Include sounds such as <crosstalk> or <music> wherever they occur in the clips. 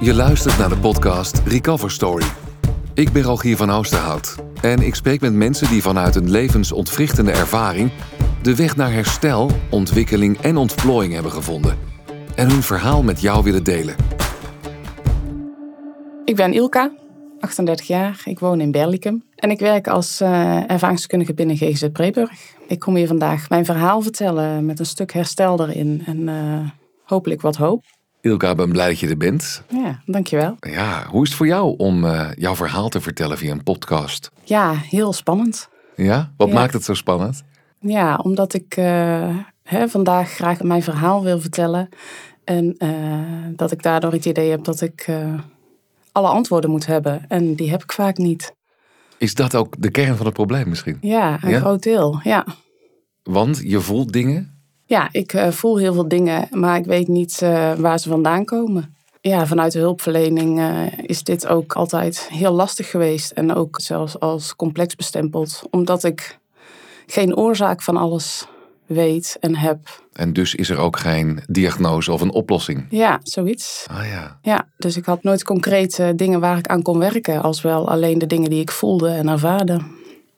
Je luistert naar de podcast Recover Story. Ik ben Rogier van Oosterhout en ik spreek met mensen die vanuit een levensontwrichtende ervaring de weg naar herstel, ontwikkeling en ontplooiing hebben gevonden en hun verhaal met jou willen delen. Ik ben Ilka, 38 jaar. Ik woon in Berlicum en ik werk als uh, ervaringskundige binnen GGZ Preburg. Ik kom hier vandaag mijn verhaal vertellen met een stuk herstel erin en uh, hopelijk wat hoop. Ilka, ben blij dat je er bent. Ja, dankjewel. Ja, hoe is het voor jou om uh, jouw verhaal te vertellen via een podcast? Ja, heel spannend. Ja? Wat ja. maakt het zo spannend? Ja, omdat ik hè, vandaag graag mijn verhaal wil vertellen. En dat ik daardoor het idee heb dat ik alle antwoorden moet hebben. En die heb ik vaak niet. Is dat ook de kern van het probleem misschien? Ja, een ja? groot deel, ja. Want je voelt dingen ja, ik uh, voel heel veel dingen, maar ik weet niet uh, waar ze vandaan komen. Ja, vanuit de hulpverlening uh, is dit ook altijd heel lastig geweest en ook zelfs als complex bestempeld, omdat ik geen oorzaak van alles weet en heb. En dus is er ook geen diagnose of een oplossing? Ja, zoiets. Ah ja. Ja, dus ik had nooit concrete dingen waar ik aan kon werken, als wel alleen de dingen die ik voelde en ervaarde.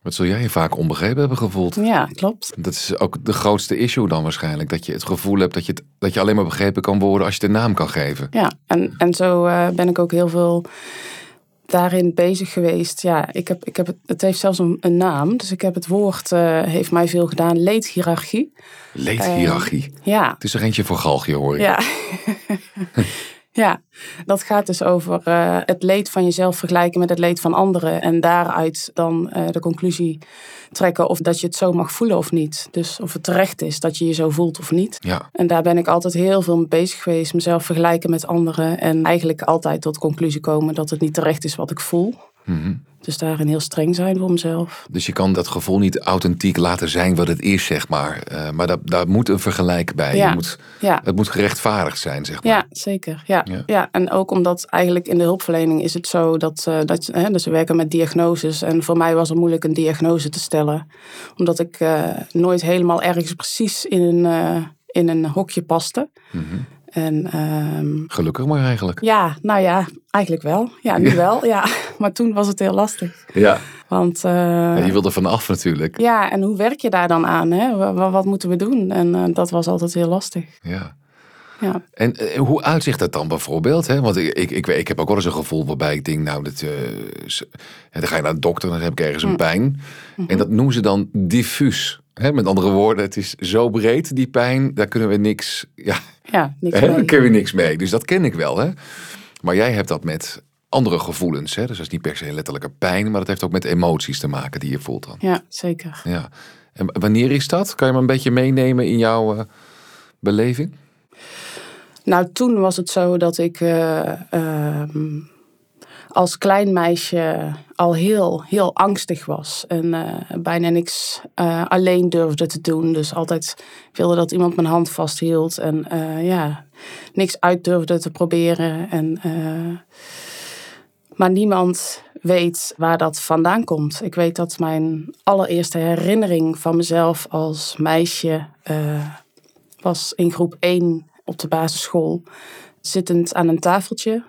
Wat zul jij je vaak onbegrepen hebben gevoeld? Ja, klopt. Dat is ook de grootste issue dan waarschijnlijk. Dat je het gevoel hebt dat je, het, dat je alleen maar begrepen kan worden als je de naam kan geven. Ja, en, en zo uh, ben ik ook heel veel daarin bezig geweest. Ja, ik heb, ik heb het, het heeft zelfs een, een naam. Dus ik heb het woord, uh, heeft mij veel gedaan, leedhierarchie. Leedhierarchie? Uh, ja. Het is er eentje voor galgje hoor. Ja. <laughs> Ja, dat gaat dus over uh, het leed van jezelf vergelijken met het leed van anderen. En daaruit dan uh, de conclusie trekken of dat je het zo mag voelen of niet. Dus of het terecht is dat je je zo voelt of niet. Ja. En daar ben ik altijd heel veel mee bezig geweest. Mezelf vergelijken met anderen. En eigenlijk altijd tot de conclusie komen dat het niet terecht is wat ik voel. Mm -hmm. Dus daarin heel streng zijn voor mezelf. Dus je kan dat gevoel niet authentiek laten zijn wat het is, zeg maar. Uh, maar daar, daar moet een vergelijk bij. Ja. Je moet, ja. Het moet gerechtvaardigd zijn, zeg maar. Ja, zeker. Ja. Ja. ja. En ook omdat eigenlijk in de hulpverlening is het zo dat, uh, dat hè, dus we werken met diagnoses. En voor mij was het moeilijk een diagnose te stellen. Omdat ik uh, nooit helemaal ergens precies in een, in een hokje paste. Mm -hmm. En, um, Gelukkig maar eigenlijk. Ja, nou ja, eigenlijk wel. Ja, nu ja. wel. Ja. <laughs> Maar toen was het heel lastig. Ja. Want, uh, ja, je wilde vanaf natuurlijk. Ja, en hoe werk je daar dan aan? Hè? Wat, wat moeten we doen? En uh, dat was altijd heel lastig. Ja. Ja. En uh, hoe uitzicht dat dan bijvoorbeeld? Hè? Want ik, ik, ik, ik heb ook wel eens een gevoel waarbij ik denk, nou, dat, dan ga je naar de dokter en dan heb ik ergens een pijn. Mm -hmm. En dat noemen ze dan diffuus. Hè? Met andere woorden, het is zo breed, die pijn, daar kunnen we niks... Ja, ja niks hè? mee. Daar kunnen we niks mee. Dus dat ken ik wel. Hè? Maar jij hebt dat met andere gevoelens. Hè? Dus dat is niet per se letterlijke pijn, maar dat heeft ook met emoties te maken die je voelt dan. Ja, zeker. Ja. En wanneer is dat? Kan je me een beetje meenemen in jouw uh, beleving? Nou, toen was het zo dat ik uh, uh, als klein meisje al heel, heel angstig was. En uh, bijna niks uh, alleen durfde te doen. Dus altijd wilde dat iemand mijn hand vasthield. En uh, ja, niks uit durfde te proberen. En, maar niemand weet waar dat vandaan komt. Ik weet dat mijn allereerste herinnering van mezelf als meisje was in groep 1 op de basisschool. Zittend aan een tafeltje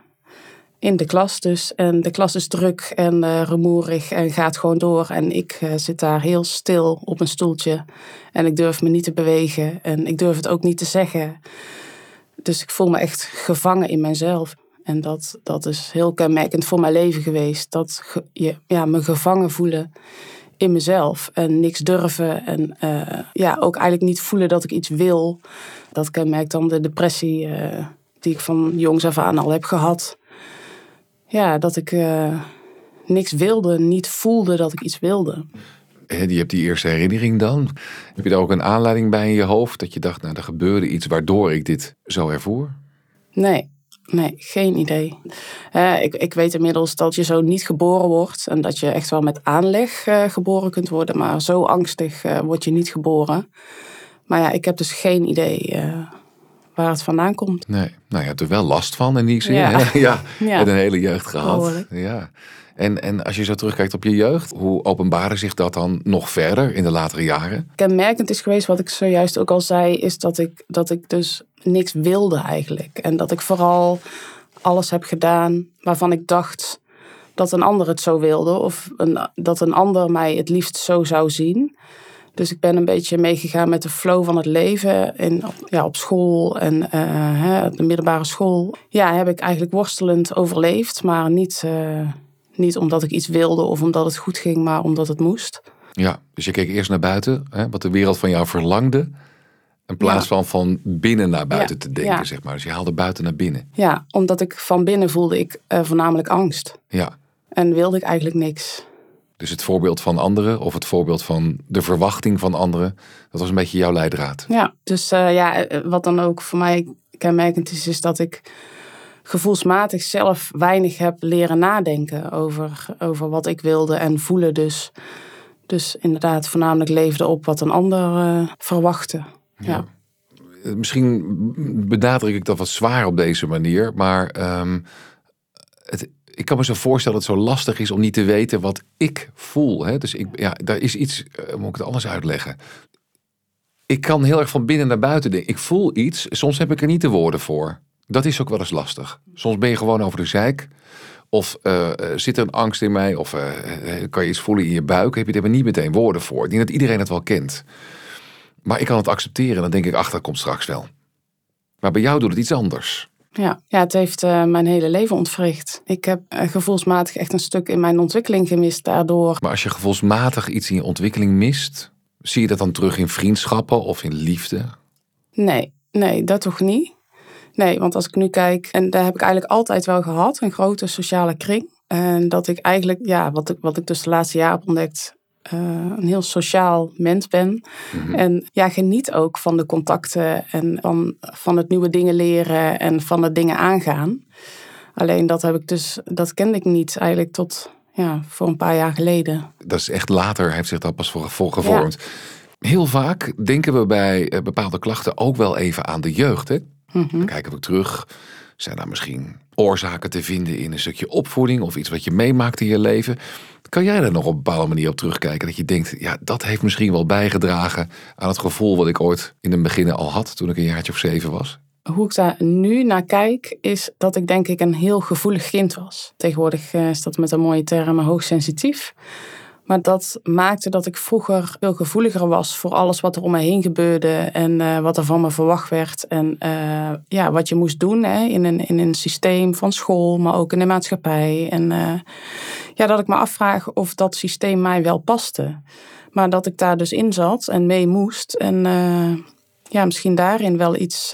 in de klas dus. En de klas is druk en uh, rumoerig en gaat gewoon door. En ik uh, zit daar heel stil op een stoeltje. En ik durf me niet te bewegen. En ik durf het ook niet te zeggen. Dus ik voel me echt gevangen in mezelf. En dat, dat is heel kenmerkend voor mijn leven geweest. Dat je, ja, me gevangen voelen in mezelf. En niks durven. En uh, ja, ook eigenlijk niet voelen dat ik iets wil. Dat kenmerkt dan de depressie die ik van jongs af aan al heb gehad ja, dat ik uh, niks wilde, niet voelde dat ik iets wilde. Je hebt die eerste herinnering dan. Heb je daar ook een aanleiding bij in je hoofd dat je dacht, nou, er gebeurde iets waardoor ik dit zo ervoer? Nee, nee, geen idee. Uh, ik, ik weet inmiddels dat je zo niet geboren wordt en dat je echt wel met aanleg uh, geboren kunt worden, maar zo angstig word je niet geboren. Maar ja, ik heb dus geen idee waar het vandaan komt. Nee, nou je hebt er wel last van in die zin. Ja. <laughs> ja. ja. Een hele jeugd gehad. Behoorlijk. Ja. En, en als je zo terugkijkt op je jeugd, hoe openbaarde zich dat dan nog verder in de latere jaren? Kenmerkend is geweest, wat ik zojuist ook al zei, is dat ik, dat ik dus niks wilde eigenlijk. En dat ik vooral alles heb gedaan waarvan ik dacht dat een ander het zo wilde. Of een, dat een ander mij het liefst zo zou zien. Dus ik ben een beetje meegegaan met de flow van het leven. In, ja, op school en uh, de middelbare school. Ja, heb ik eigenlijk worstelend overleefd. Maar niet, uh, niet omdat ik iets wilde of omdat het goed ging, maar omdat het moest. Ja, dus je keek eerst naar buiten, hè, wat de wereld van jou verlangde. In plaats van van binnen naar buiten te denken, zeg maar. Dus je haalde buiten naar binnen. Ja, omdat ik van binnen voelde ik uh, voornamelijk angst. Ja. En wilde ik eigenlijk niks. Dus het voorbeeld van anderen of het voorbeeld van de verwachting van anderen, dat was een beetje jouw leidraad. Ja, dus uh, ja, wat dan ook voor mij kenmerkend is, is dat ik gevoelsmatig zelf weinig heb leren nadenken over, over wat ik wilde en voelen. Dus, dus inderdaad, voornamelijk leefde op wat een ander uh, verwachtte. Ja. ja. Misschien benadruk ik dat wat zwaar op deze manier, maar um, het, ik kan me zo voorstellen dat het zo lastig is om niet te weten wat ik voel. Hè? Dus ik, ja, daar is iets, uh, moet ik het anders uitleggen. Ik kan heel erg van binnen naar buiten denken. Ik voel iets, soms heb ik er niet de woorden voor. Dat is ook wel eens lastig. Soms ben je gewoon over de zeik. Of uh, zit er een angst in mij? Of kan je iets voelen in je buik? Heb je er niet meteen woorden voor? Ik denk dat iedereen het wel kent. Maar ik kan het accepteren en dan denk ik, ach, dat komt straks wel. Maar bij jou doet het iets anders. Ja, ja het heeft uh, mijn hele leven ontwricht. Ik heb uh, gevoelsmatig echt een stuk in mijn ontwikkeling gemist daardoor. Maar als je gevoelsmatig iets in je ontwikkeling mist, zie je dat dan terug in vriendschappen of in liefde? Nee, nee, dat toch niet. Nee, want als ik nu kijk, en daar heb ik eigenlijk altijd wel gehad, een grote sociale kring. En dat ik eigenlijk, ja, wat ik, wat ik dus de laatste jaren heb ontdekt, uh, een heel sociaal mens ben. Mm-hmm. En ja, geniet ook van de contacten en van, van het nieuwe dingen leren en van het dingen aangaan. Alleen dat heb ik dus, dat kende ik niet eigenlijk tot ja, voor een paar jaar geleden. Dat is echt later, heeft zich dat pas voor, voor gevormd. Ja. Heel vaak denken we bij bepaalde klachten ook wel even aan de jeugd. Hè? Mm-hmm. Dan kijken we terug. Zijn daar misschien oorzaken te vinden in een stukje opvoeding of iets wat je meemaakt in je leven? Kan jij daar nog op een bepaalde manier op terugkijken? Dat je denkt, ja, dat heeft misschien wel bijgedragen aan het gevoel wat ik ooit in het begin al had toen ik een jaartje of zeven was? Hoe ik daar nu naar kijk, is dat ik denk ik een heel gevoelig kind was. Tegenwoordig is dat met een mooie term hoogsensitief. Maar dat maakte dat ik vroeger veel gevoeliger was voor alles wat er om me heen gebeurde en uh, wat er van me verwacht werd. En uh, ja, wat je moest doen hè, in, een, in een systeem van school, maar ook in de maatschappij. En uh, ja, dat ik me afvraag of dat systeem mij wel paste. Maar dat ik daar dus in zat en mee moest. En ja, misschien daarin wel iets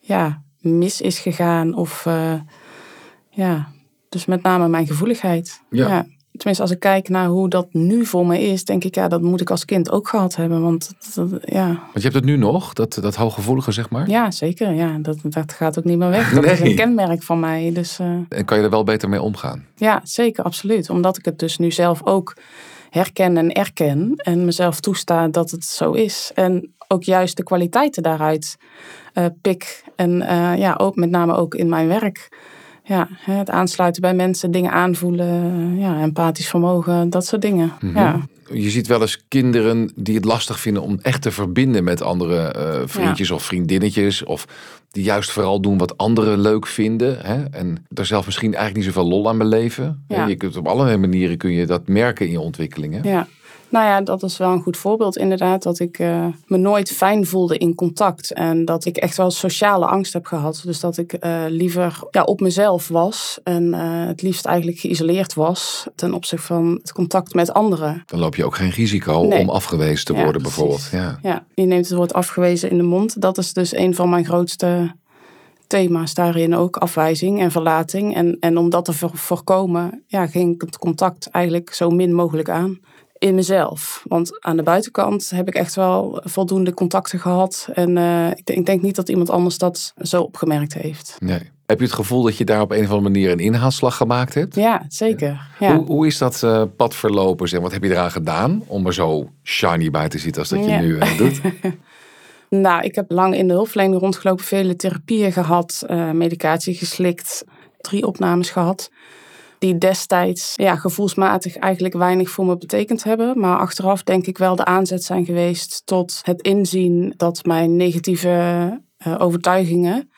ja, mis is gegaan. Of ja, dus met name mijn gevoeligheid. ja. ja tenminste als ik kijk naar hoe dat nu voor me is, denk ik, ja, dat moet ik als kind ook gehad hebben. Want dat, ja. Want je hebt het nu nog, dat, dat hooggevoelige, zeg maar? Ja, zeker. Ja, dat, dat gaat ook niet meer weg. Dat nee. is een kenmerk van mij. Dus, uh... En kan je er wel beter mee omgaan? Ja, zeker, absoluut. Omdat ik het dus nu zelf ook herken en erken en mezelf toesta dat het zo is. En ook juist de kwaliteiten daaruit uh, pik. En uh, ja, ook met name ook in mijn werk ja, het aansluiten bij mensen, dingen aanvoelen, ja, empathisch vermogen, dat soort dingen. Mhm. Ja. Je ziet wel eens kinderen die het lastig vinden om echt te verbinden met andere uh, vriendjes ja. of vriendinnetjes. Of die juist vooral doen wat anderen leuk vinden. Hè? En daar zelf misschien eigenlijk niet zoveel lol aan beleven. Ja. Je kunt op allerlei manieren kun je dat merken in je ontwikkelingen. Ja. Nou ja, dat is wel een goed voorbeeld inderdaad. Dat ik uh, me nooit fijn voelde in contact. En dat ik echt wel sociale angst heb gehad. Dus dat ik uh, liever ja, op mezelf was. En uh, het liefst eigenlijk geïsoleerd was. Ten opzichte van het contact met anderen. Dan loop je ook geen risico nee. om afgewezen te worden bijvoorbeeld. Ja. ja, je neemt het woord afgewezen in de mond. Dat is dus een van mijn grootste thema's daarin ook. Afwijzing en verlating. En, en om dat te voorkomen ja, ging ik het contact eigenlijk zo min mogelijk aan in mezelf. Want aan de buitenkant heb ik echt wel voldoende contacten gehad. En uh, ik, denk, ik, denk, niet dat iemand anders dat zo opgemerkt heeft. Nee. Heb je het gevoel dat je daar op een of andere manier een inhaalslag gemaakt hebt? Ja, zeker. Ja. Hoe, hoe, is dat uh, pad verlopen? Zeg, wat heb je eraan gedaan om er zo shiny bij te zitten als dat je ja. nu uh, doet? <laughs> nou, ik heb lang in de hulpverlening rondgelopen, vele therapieën gehad, medicatie geslikt, drie opnames gehad die destijds ja, gevoelsmatig eigenlijk weinig voor me betekend hebben. Maar achteraf denk ik wel de aanzet zijn geweest tot het inzien dat mijn negatieve uh, overtuigingen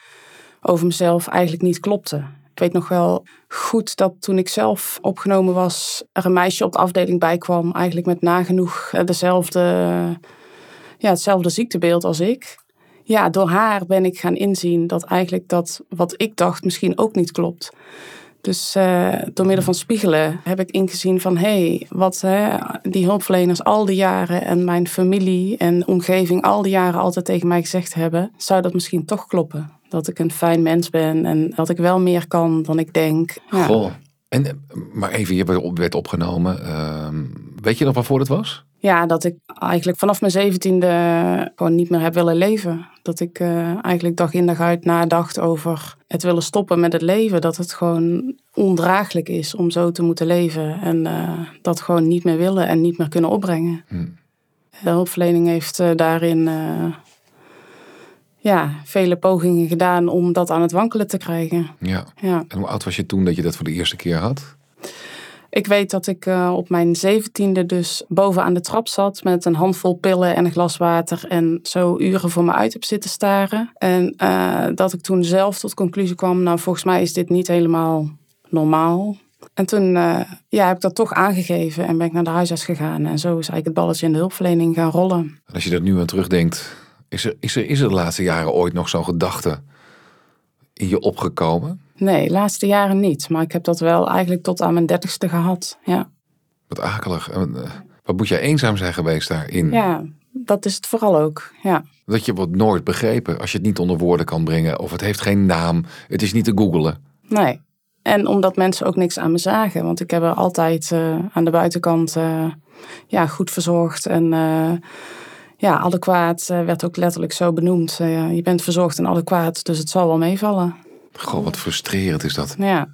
over mezelf eigenlijk niet klopten. Ik weet nog wel goed dat toen ik zelf opgenomen was, er een meisje op de afdeling bij kwam, eigenlijk met nagenoeg eh, dezelfde, ja, hetzelfde ziektebeeld als ik. Ja, door haar ben ik gaan inzien dat eigenlijk dat wat ik dacht misschien ook niet klopt. Dus uh, door middel van spiegelen heb ik ingezien van hé, hey, wat hè, die hulpverleners al die jaren en mijn familie en omgeving al die jaren altijd tegen mij gezegd hebben, zou dat misschien toch kloppen? Dat ik een fijn mens ben en dat ik wel meer kan dan ik denk. Ja. Goh. En, maar even, je werd opgenomen. Uh, weet je nog waarvoor het was? Ja, dat ik eigenlijk vanaf mijn zeventiende gewoon niet meer heb willen leven. Dat ik uh, eigenlijk dag in dag uit nadacht over het willen stoppen met het leven. Dat het gewoon ondraaglijk is om zo te moeten leven. En uh, dat gewoon niet meer willen en niet meer kunnen opbrengen. Hm. De hulpverlening heeft uh, daarin ja, vele pogingen gedaan om dat aan het wankelen te krijgen. Ja. ja. En hoe oud was je toen dat je dat voor de eerste keer had? Ik weet dat ik uh, op mijn zeventiende dus boven aan de trap zat met een handvol pillen en een glas water en zo uren voor me uit heb zitten staren. En uh, dat ik toen zelf tot conclusie kwam, nou volgens mij is dit niet helemaal normaal. En toen uh, ja, heb ik dat toch aangegeven en ben ik naar de huisarts gegaan. En zo is eigenlijk het balletje in de hulpverlening gaan rollen. als je er nu aan terugdenkt, is er, is er, is er de laatste jaren ooit nog zo'n gedachte in je opgekomen? Nee, de laatste jaren niet. Maar ik heb dat wel eigenlijk tot aan mijn dertigste gehad. Ja. Wat akelig. Eh, wat moet jij eenzaam zijn geweest daarin? Ja, dat is het vooral ook. Ja. Dat je wordt nooit begrepen als je het niet onder woorden kan brengen. Of het heeft geen naam. Het is niet te googelen. Nee. En omdat mensen ook niks aan me zagen. Want ik heb er altijd uh, aan de buitenkant uh, ja, goed verzorgd. En ja, adequaat werd ook letterlijk zo benoemd. je bent verzorgd en adequaat, dus het zal wel meevallen. Goh, wat frustrerend is dat. Ja.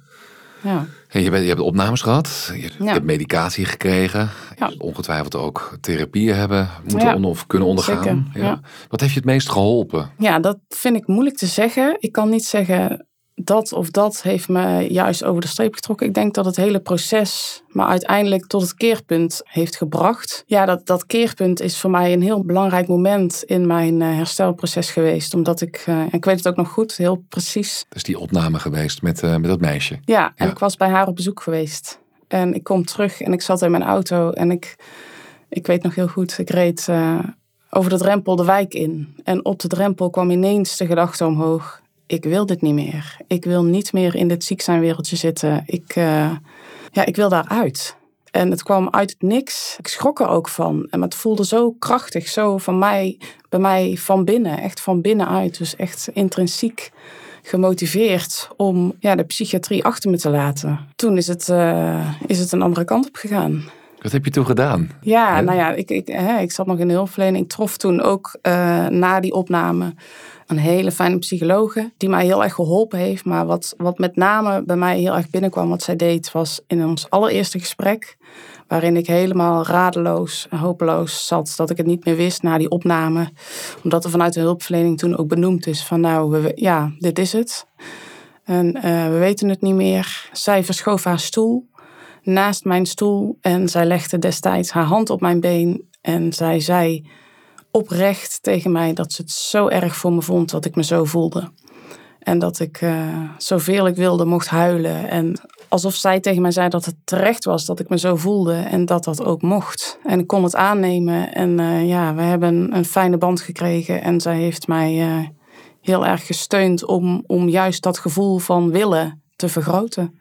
ja. En je, bent, je hebt opnames gehad, je, hebt medicatie gekregen. Ja. Ongetwijfeld ook therapieën hebben moeten of kunnen ondergaan. Ja. Wat heeft je het meest geholpen? Ja, dat vind ik moeilijk te zeggen. Ik kan niet zeggen dat of dat heeft me juist over de streep getrokken. Ik denk dat het hele proces me uiteindelijk tot het keerpunt heeft gebracht. Ja, dat, dat keerpunt is voor mij een heel belangrijk moment in mijn uh, herstelproces geweest. Omdat ik, uh, ik weet het ook nog goed, heel precies. Dus die opname geweest met, uh, met dat meisje? Ja, en ik was bij haar op bezoek geweest. En ik kom terug en ik zat in mijn auto en ik, ik weet nog heel goed, ik reed over de drempel de wijk in. En op de drempel kwam ineens de gedachte omhoog ik wil dit niet meer. Ik wil niet meer in dit ziek zijn wereldje zitten. Ik, uh, ja, ik wil daaruit. En het kwam uit het niks. Ik schrok er ook van. En het voelde zo krachtig, zo van mij, bij mij van binnen, echt van binnenuit. Dus echt intrinsiek gemotiveerd om ja, de psychiatrie achter me te laten. Toen is het, uh, is het een andere kant op gegaan. Wat heb je toen gedaan? Ja, nou ja, ik, ik, hè, ik zat nog in de hulpverlening. Ik trof toen ook uh, na die opname een hele fijne psychologe die mij heel erg geholpen heeft. Maar wat, wat met name bij mij heel erg binnenkwam, wat zij deed, was in ons allereerste gesprek. Waarin ik helemaal radeloos en hopeloos zat. Dat ik het niet meer wist na die opname. Omdat er vanuit de hulpverlening toen ook benoemd is van nou, we, ja, dit is het. En uh, we weten het niet meer. Zij verschoof haar stoel naast mijn stoel. En zij legde destijds haar hand op mijn been. En zij zei oprecht tegen mij dat ze het zo erg voor me vond dat ik me zo voelde. En dat ik uh, zoveel ik wilde mocht huilen. En alsof zij tegen mij zei dat het terecht was dat ik me zo voelde en dat dat ook mocht. En ik kon het aannemen. En uh, ja, we hebben een fijne band gekregen. En zij heeft mij uh, heel erg gesteund om, om juist dat gevoel van willen te vergroten.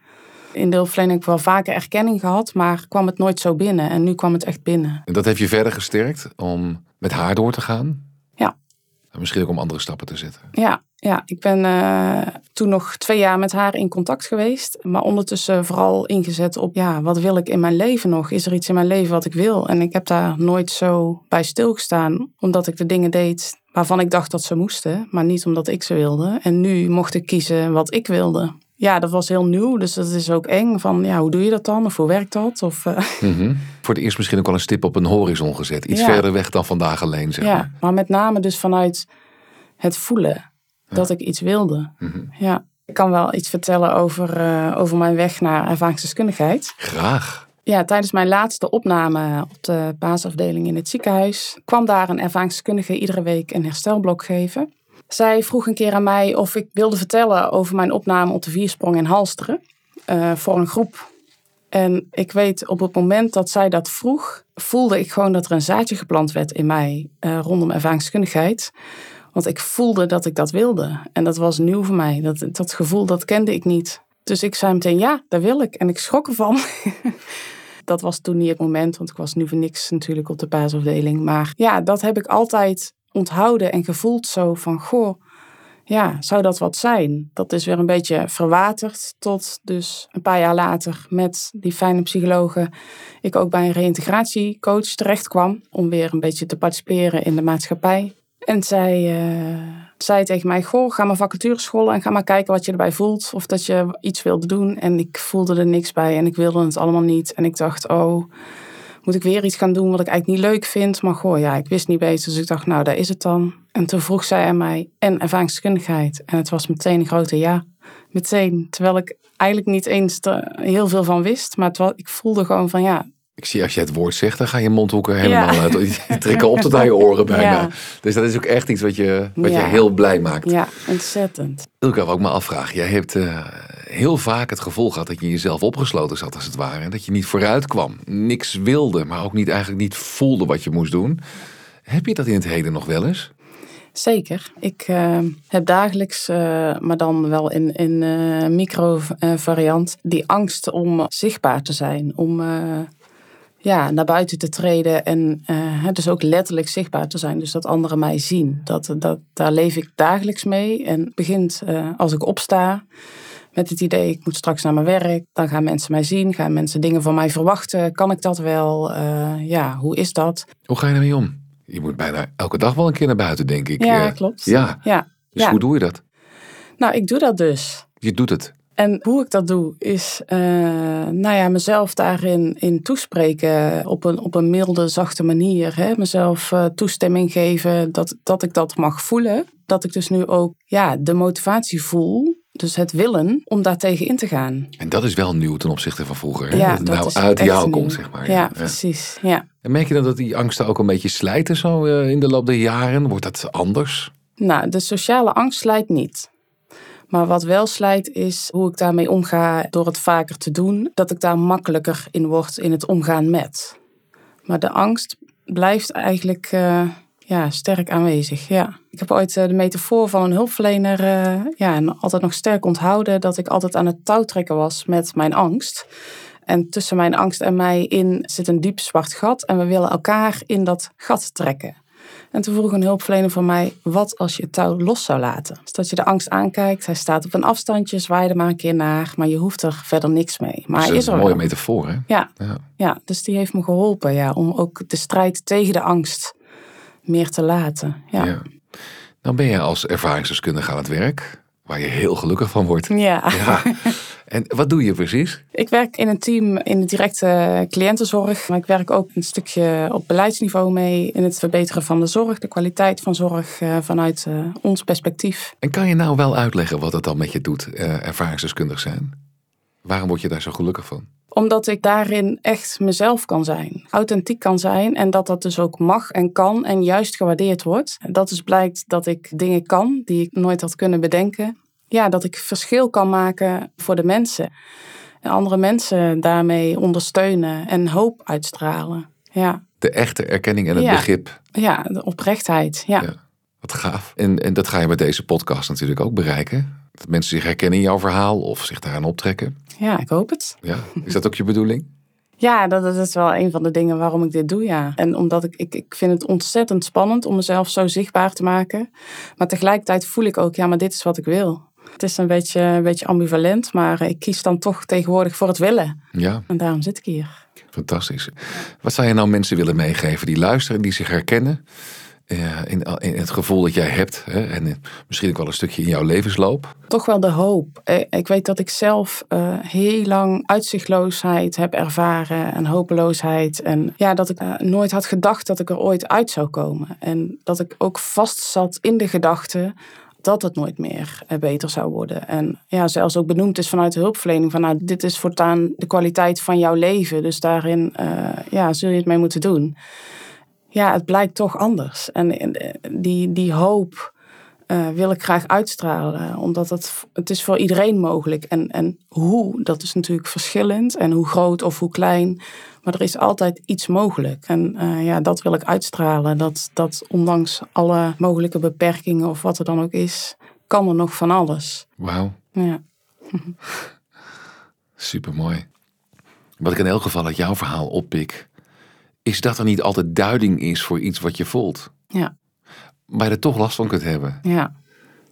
In de heb ik wel vaker erkenning gehad, maar kwam het nooit zo binnen. En nu kwam het echt binnen. En dat heeft je verder gesterkt om met haar door te gaan? Ja. En misschien ook om andere stappen te zetten? Ja, ja. ik ben uh, toen nog twee jaar met haar in contact geweest. Maar ondertussen vooral ingezet op, ja, wat wil ik in mijn leven nog? Is er iets in mijn leven wat ik wil? En ik heb daar nooit zo bij stilgestaan, omdat ik de dingen deed waarvan ik dacht dat ze moesten, maar niet omdat ik ze wilde. En nu mocht ik kiezen wat ik wilde ja, dat was heel nieuw. Dus dat is ook eng. Van ja, hoe doe je dat dan? Of hoe werkt dat? Of, uh... <laughs> Voor het eerst misschien ook wel een stip op een horizon gezet. Iets verder weg dan vandaag alleen, zeg ja, maar. met name dus vanuit het voelen dat ik iets wilde. Mhm. Ja. Ik kan wel iets vertellen over, uh, over mijn weg naar ervaringsdeskundigheid. Graag. Ja, tijdens mijn laatste opname op de basisafdeling in het ziekenhuis kwam daar een ervaringsdeskundige iedere week een herstelblok geven. Zij vroeg een keer aan mij of ik wilde vertellen over mijn opname op de viersprong in Halsteren uh, voor een groep. En ik weet op het moment dat zij dat vroeg, voelde ik gewoon dat er een zaadje geplant werd in mij uh, rondom ervaringskundigheid. Want ik voelde dat ik dat wilde. En dat was nieuw voor mij. Dat, dat gevoel, dat kende ik niet. Dus ik zei meteen, ja, dat wil ik. En ik schrok ervan. <laughs> dat was toen niet het moment, want ik was nu voor niks natuurlijk op de paasafdeling. Maar ja, dat heb ik altijd onthouden en gevoeld zo van, goh, ja, zou dat wat zijn? Dat is weer een beetje verwaterd tot dus een paar jaar later met die fijne psychologen ik ook bij een reïntegratiecoach terecht kwam om weer een beetje te participeren in de maatschappij. En zij uh, zei tegen mij, goh, ga maar vacatureschool en ga maar kijken wat je erbij voelt. Of dat je iets wilde doen. En ik voelde er niks bij en ik wilde het allemaal niet. En ik dacht, oh, moet ik weer iets gaan doen wat ik eigenlijk niet leuk vind. Maar goh, ja, ik wist niet beter. Dus ik dacht, nou, daar is het dan. En toen vroeg zij aan mij, en ervaringskundigheid. En het was meteen een grote ja. Meteen. Terwijl ik eigenlijk niet eens heel veel van wist. Maar het ik voelde gewoon van, ja, ik zie als je het woord zegt, dan ga je mondhoeken helemaal uit. Je <laughs> trekken op tot aan je oren bijna. Dus dat is ook echt iets wat je, wat je heel blij maakt. Ja, ontzettend. Ik wil ook maar afvragen. Jij hebt uh, heel vaak het gevoel gehad dat je jezelf opgesloten zat als het ware. En dat je niet vooruit kwam. Niks wilde, maar ook niet, eigenlijk niet voelde wat je moest doen. Heb je dat in het heden nog wel eens? Zeker. Ik uh, heb dagelijks, uh, maar dan wel in, in uh, micro variant, die angst om zichtbaar te zijn. Om ja, naar buiten te treden en dus ook letterlijk zichtbaar te zijn. Dus dat anderen mij zien. Dat, dat, daar leef ik dagelijks mee. En begint als ik opsta met het idee, ik moet straks naar mijn werk. Dan gaan mensen mij zien, gaan mensen dingen van mij verwachten. Kan ik dat wel? Uh, ja, hoe is dat? Hoe ga je ermee om? Je moet bijna elke dag wel een keer naar buiten, denk ik. Ja, klopt. Ja. ja. Dus ja. hoe doe je dat? Nou, ik doe dat dus. Je doet het? En hoe ik dat doe, is uh, nou ja, mezelf daarin in toespreken op een, op een milde, zachte manier. Hè? Mezelf uh, toestemming geven dat, dat ik dat mag voelen. Dat ik dus nu ook ja, de motivatie voel, dus het willen, om daar tegen in te gaan. En dat is wel nieuw ten opzichte van vroeger. Hè? Ja, dat het dat nou uit jou komt, zeg maar. Ja, precies. Ja. En merk je dan dat die angsten ook een beetje slijten zo uh, in de loop der jaren? Wordt dat anders? Nou, de sociale angst slijt niet. Maar wat wel slijt is hoe ik daarmee omga door het vaker te doen. Dat ik daar makkelijker in word in het omgaan met. Maar de angst blijft eigenlijk uh, ja, sterk aanwezig. Ja. Ik heb ooit uh, de metafoor van een hulpverlener uh, ja, en altijd nog sterk onthouden. Dat ik altijd aan het touwtrekken was met mijn angst. En tussen mijn angst en mij in zit een diep zwart gat. En we willen elkaar in dat gat trekken. En toen vroeg een hulpverlener van mij, wat als je het touw los zou laten? Dus dat je de angst aankijkt, hij staat op een afstandje, zwaai er maar een keer naar, maar je hoeft er verder niks mee. Maar dat is is een mooie wel. metafoor, hè? Ja, Ja. ja, dus die heeft me geholpen ja, om ook de strijd tegen de angst meer te laten. Ja. Ja. Dan ben je als ervaringsdeskundige aan het werk, waar je heel gelukkig van wordt. Ja. Ja. En wat doe je precies? Ik werk in een team in de directe cliëntenzorg. Maar ik werk ook een stukje op beleidsniveau mee in het verbeteren van de zorg, de kwaliteit van zorg uh, vanuit uh, ons perspectief. En kan je nou wel uitleggen wat het dan met je doet, uh, ervaringsdeskundig zijn? Waarom word je daar zo gelukkig van? Omdat ik daarin echt mezelf kan zijn, authentiek kan zijn en dat dat dus ook mag en kan en juist gewaardeerd wordt. Dat dus blijkt dat ik dingen kan die ik nooit had kunnen bedenken. Ja, dat ik verschil kan maken voor de mensen. En andere mensen daarmee ondersteunen en hoop uitstralen. Ja, De echte erkenning en het Ja. begrip. ja de oprechtheid. Ja. Ja. Wat gaaf. En, en dat ga je met deze podcast natuurlijk ook bereiken. Dat mensen zich herkennen in jouw verhaal of zich daaraan optrekken. ja, ik hoop het. Ja. Is dat ook je bedoeling? <laughs> Ja, dat, dat is wel een van de dingen waarom ik dit doe, ja. En omdat ik, ik, ik vind het ontzettend spannend om mezelf zo zichtbaar te maken. Maar tegelijkertijd voel ik ook, ja, maar dit is wat ik wil. Het is een beetje, een beetje ambivalent, maar ik kies dan toch tegenwoordig voor het willen. Ja, En daarom zit ik hier. fantastisch. Wat zou je nou mensen willen meegeven die luisteren, die zich herkennen in, in het gevoel dat jij hebt? Hè? En misschien ook wel een stukje in jouw levensloop. Toch wel de hoop. Eh, Ik weet dat ik zelf eh, heel lang uitzichtloosheid heb ervaren en hopeloosheid. En ja, dat ik eh, nooit had gedacht dat ik er ooit uit zou komen. En dat ik ook vast zat in de gedachte, dat het nooit meer beter zou worden. En ja, zelfs ook benoemd is vanuit de hulpverlening van nou, dit is voortaan de kwaliteit van jouw leven. Dus daarin ja, zul je het mee moeten doen. Ja, het blijkt toch anders. En die, die hoop uh, wil ik graag uitstralen. Omdat het, het is voor iedereen mogelijk. En, en hoe, dat is natuurlijk verschillend. En hoe groot of hoe klein. Maar er is altijd iets mogelijk. En uh, ja, dat wil ik uitstralen. Dat, dat ondanks alle mogelijke beperkingen of wat er dan ook is, kan er nog van alles. Wauw. Ja. <laughs> Supermooi. Wat ik in elk geval uit jouw verhaal oppik, is dat er niet altijd duiding is voor iets wat je voelt. Ja waar je er toch last van kunt hebben. Ja.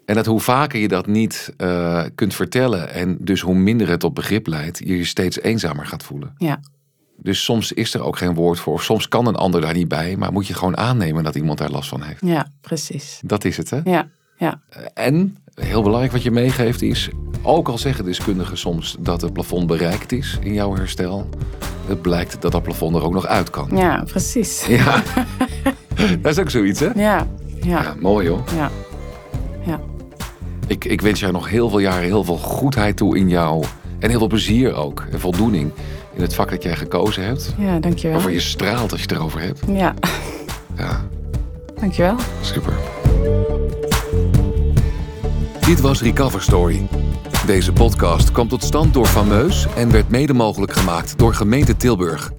En dat hoe vaker je dat niet uh, kunt vertellen en dus hoe minder het op begrip leidt, je je steeds eenzamer gaat voelen. Ja. Dus soms is er ook geen woord voor. Soms kan een ander daar niet bij, maar moet je gewoon aannemen dat iemand daar last van heeft. Ja, precies. Dat is het, hè? Ja, ja. En heel belangrijk wat je meegeeft is, ook al zeggen deskundigen soms dat het plafond bereikt is in jouw herstel, het blijkt dat dat plafond er ook nog uit kan. Ja, precies. <laughs> Ja, <laughs> dat is ook zoiets, hè? Ja, ja. ja mooi hoor. Ja. ja. Ik, ik wens jou nog heel veel jaren heel veel goedheid toe in jou. En heel veel plezier ook. En voldoening in het vak dat jij gekozen hebt. Ja, dankjewel. Waarvoor je straalt als je het erover hebt. Ja. Ja. Dankjewel. Super. Dit was Recover Story. Deze podcast kwam tot stand door Fameus en werd mede mogelijk gemaakt door gemeente Tilburg.